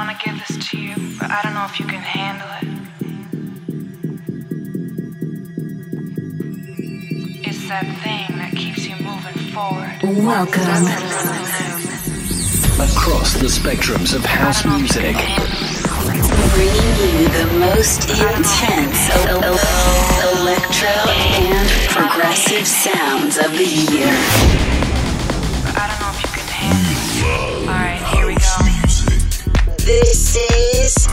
wanna give this to you, but I don't know if you can handle it. It's that thing that keeps you moving forward. Welcome. Across the spectrums of house music. Bringing you the most intense electro and progressive sounds of the year. This is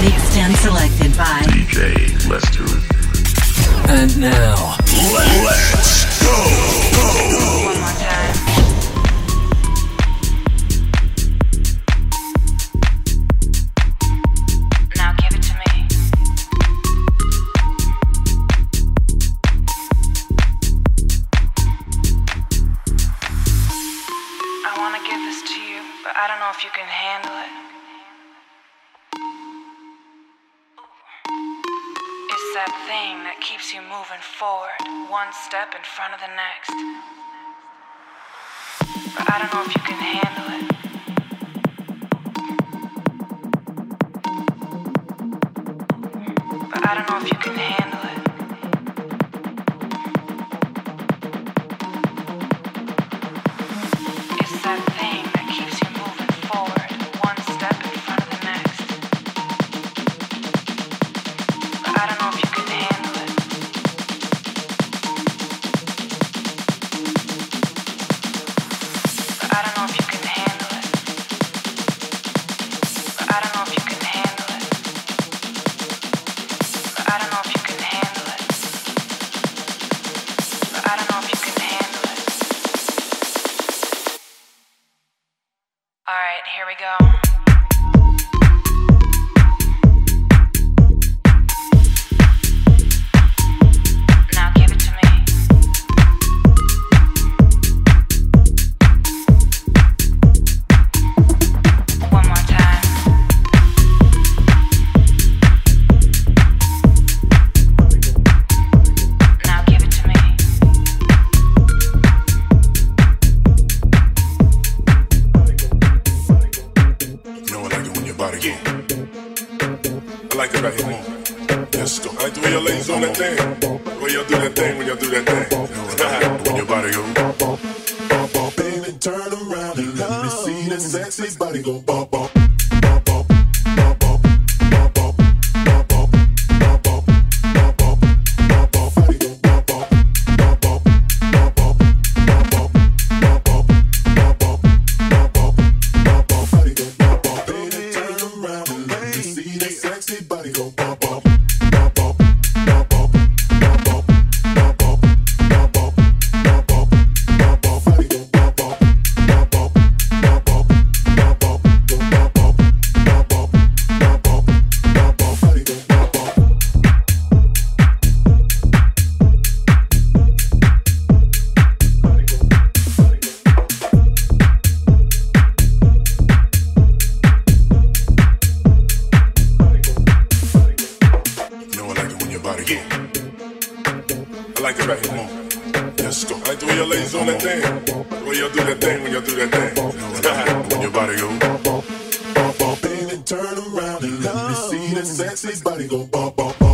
mixed and selected by DJ Blasto. And now, let's go. step in front of the next. But I don't know if you can handle it. But I don't know if you can handle it. When you do that thing, when you do that thing, when your body go. Baby, turn around and let me see that sexy body go. Bop, bop, bop.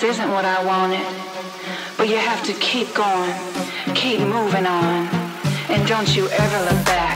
This isn't what I wanted. But you have to keep going, keep moving on, and don't you ever look back.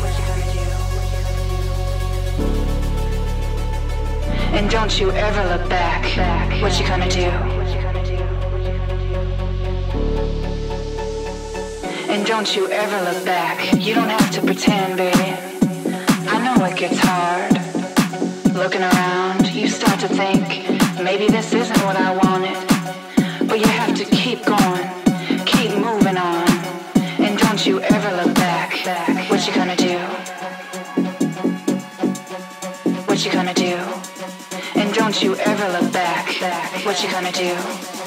And don't you ever look back. What you gonna do? And don't you ever look back. You don't have to pretend, baby. I know it gets hard. Looking around, you start to think, maybe this isn't what I wanted. But you have to keep going, What you gonna do?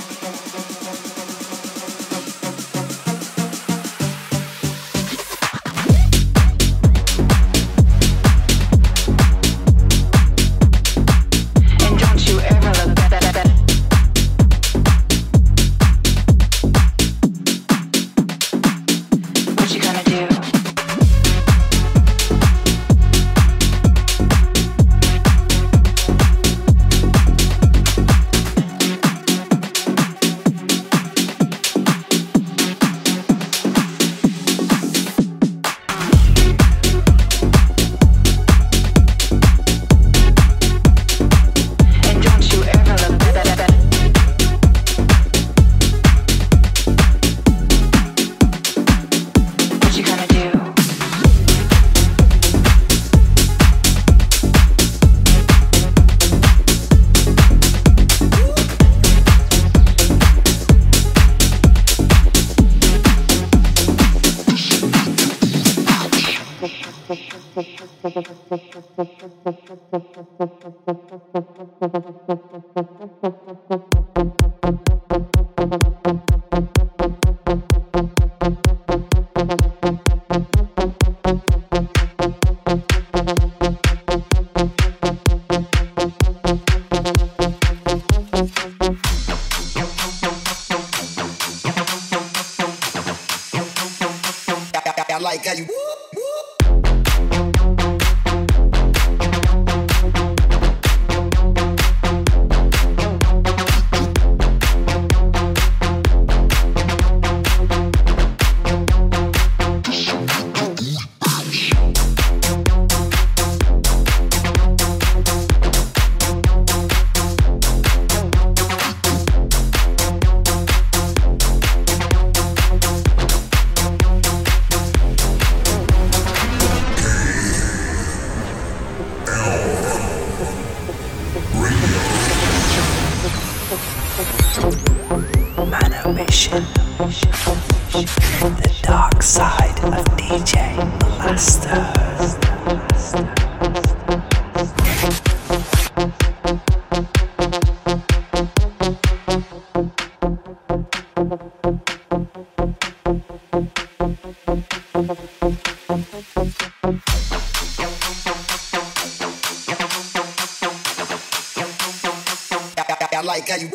Like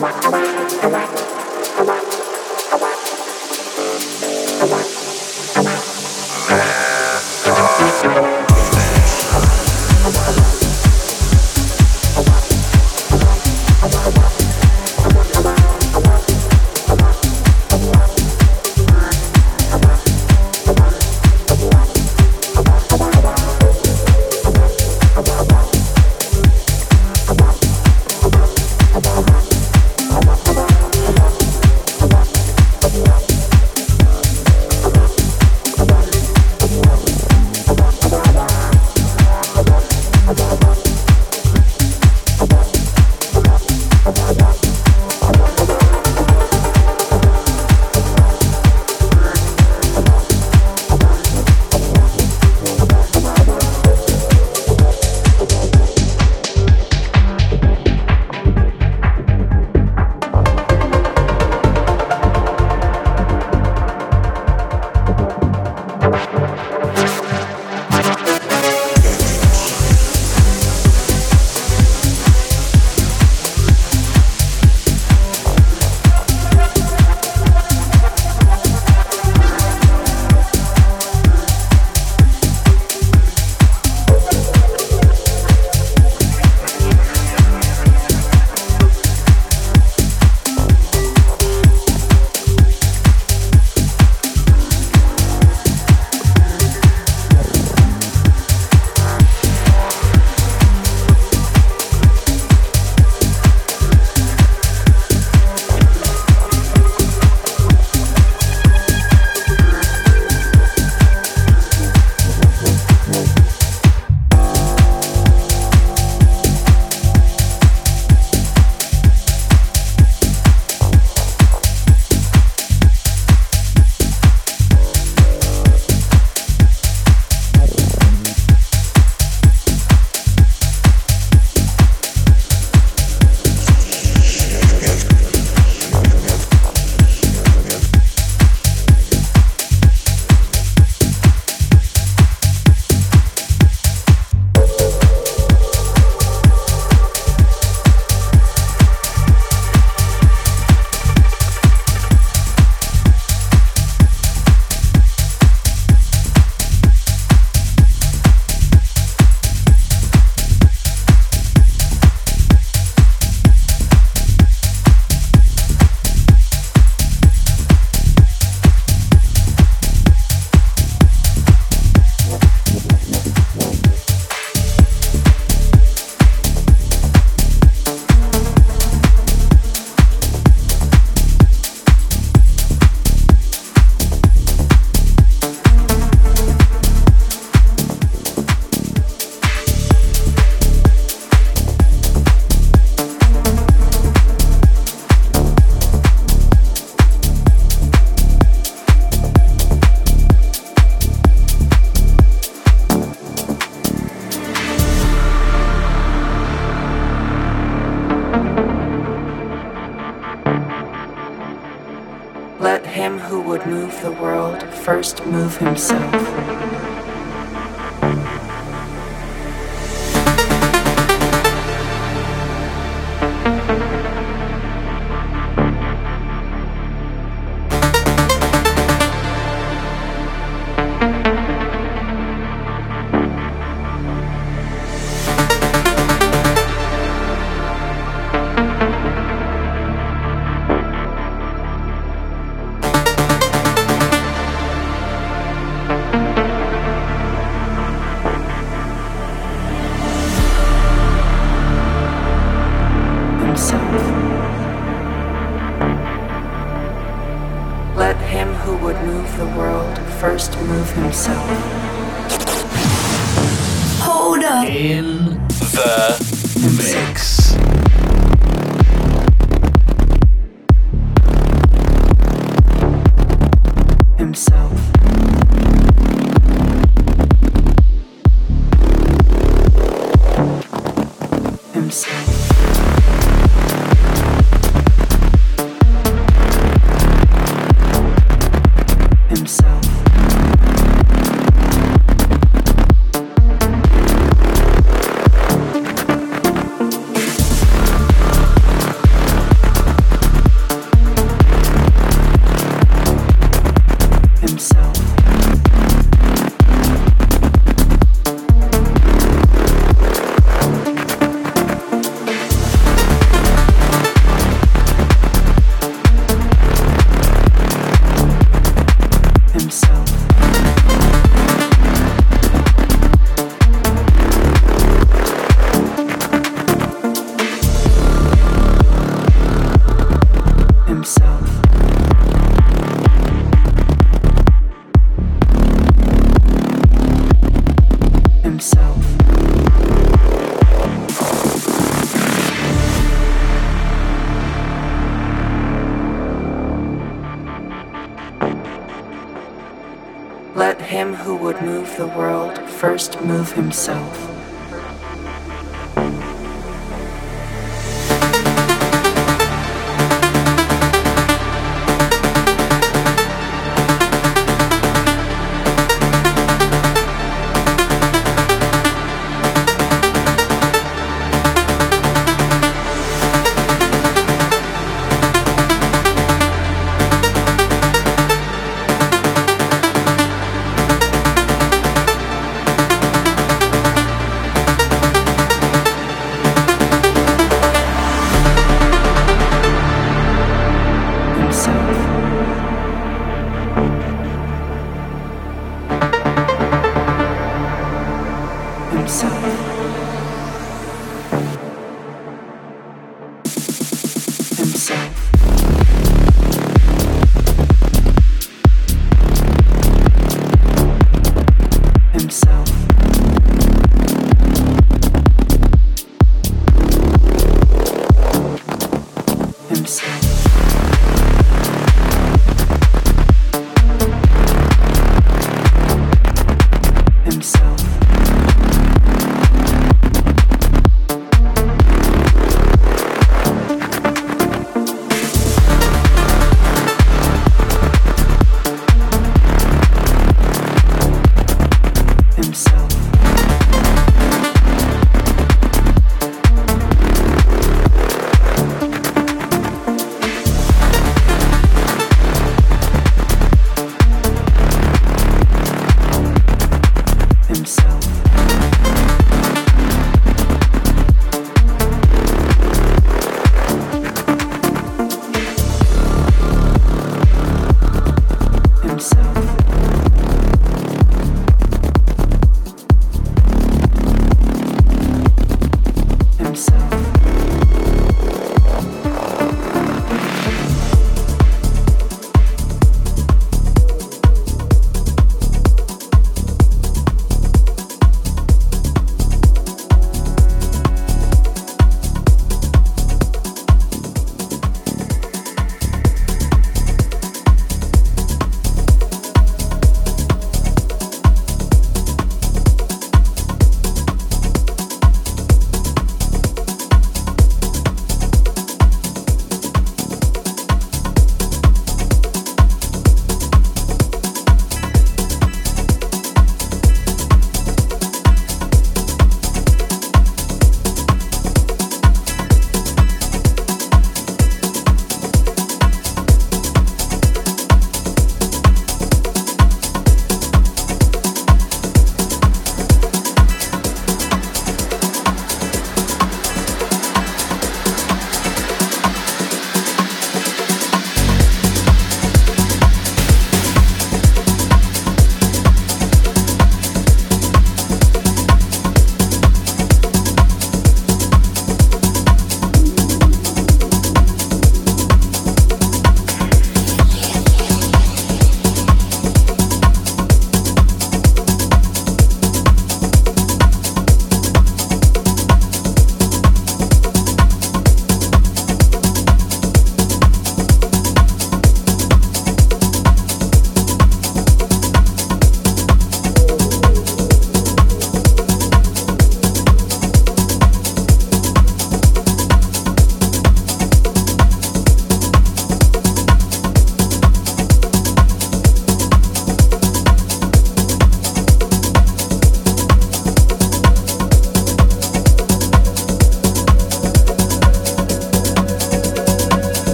himself. Himself.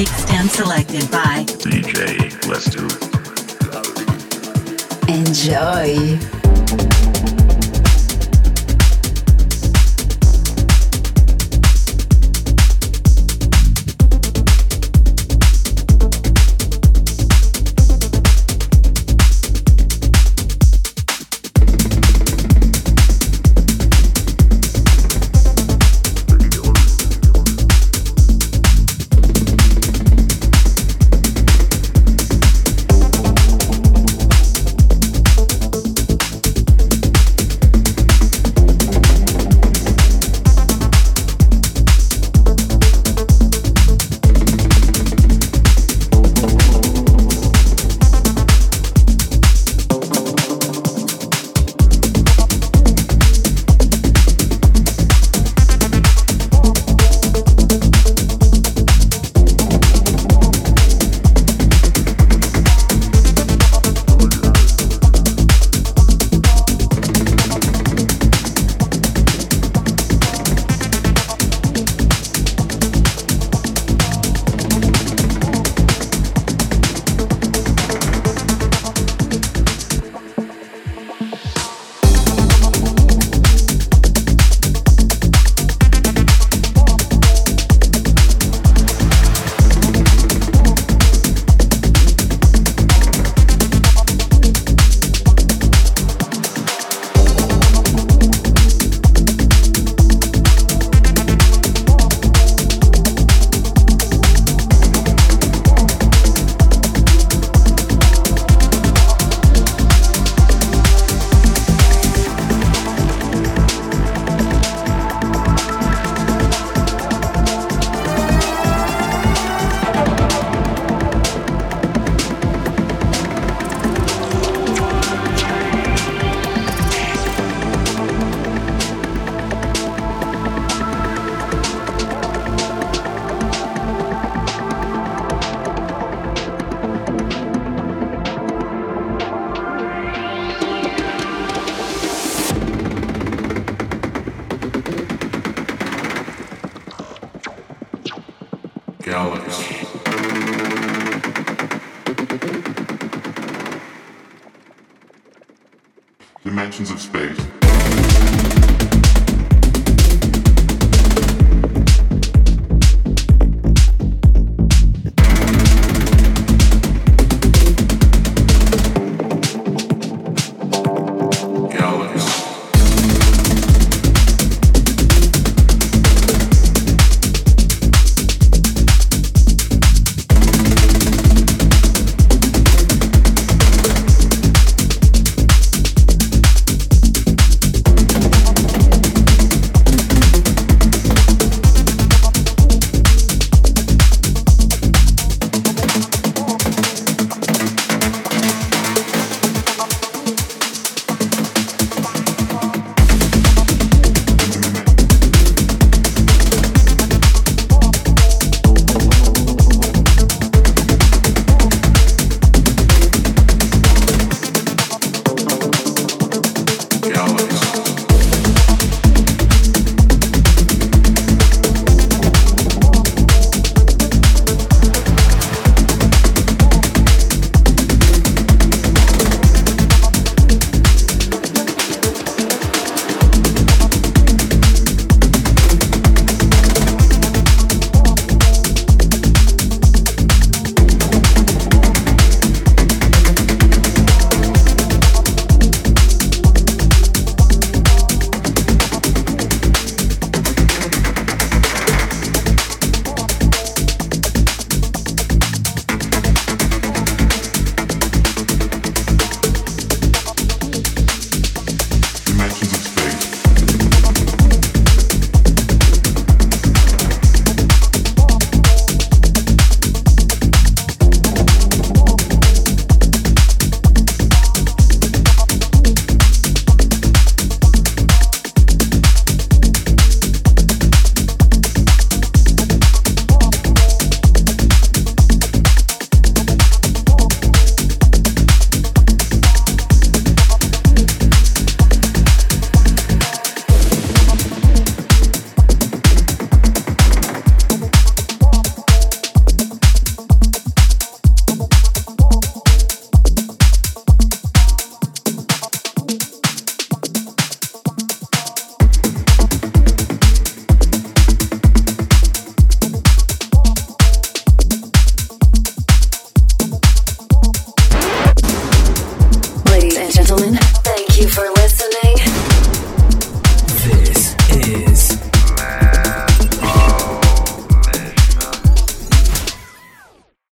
Mixed and selected by DJ Blasto. Enjoy.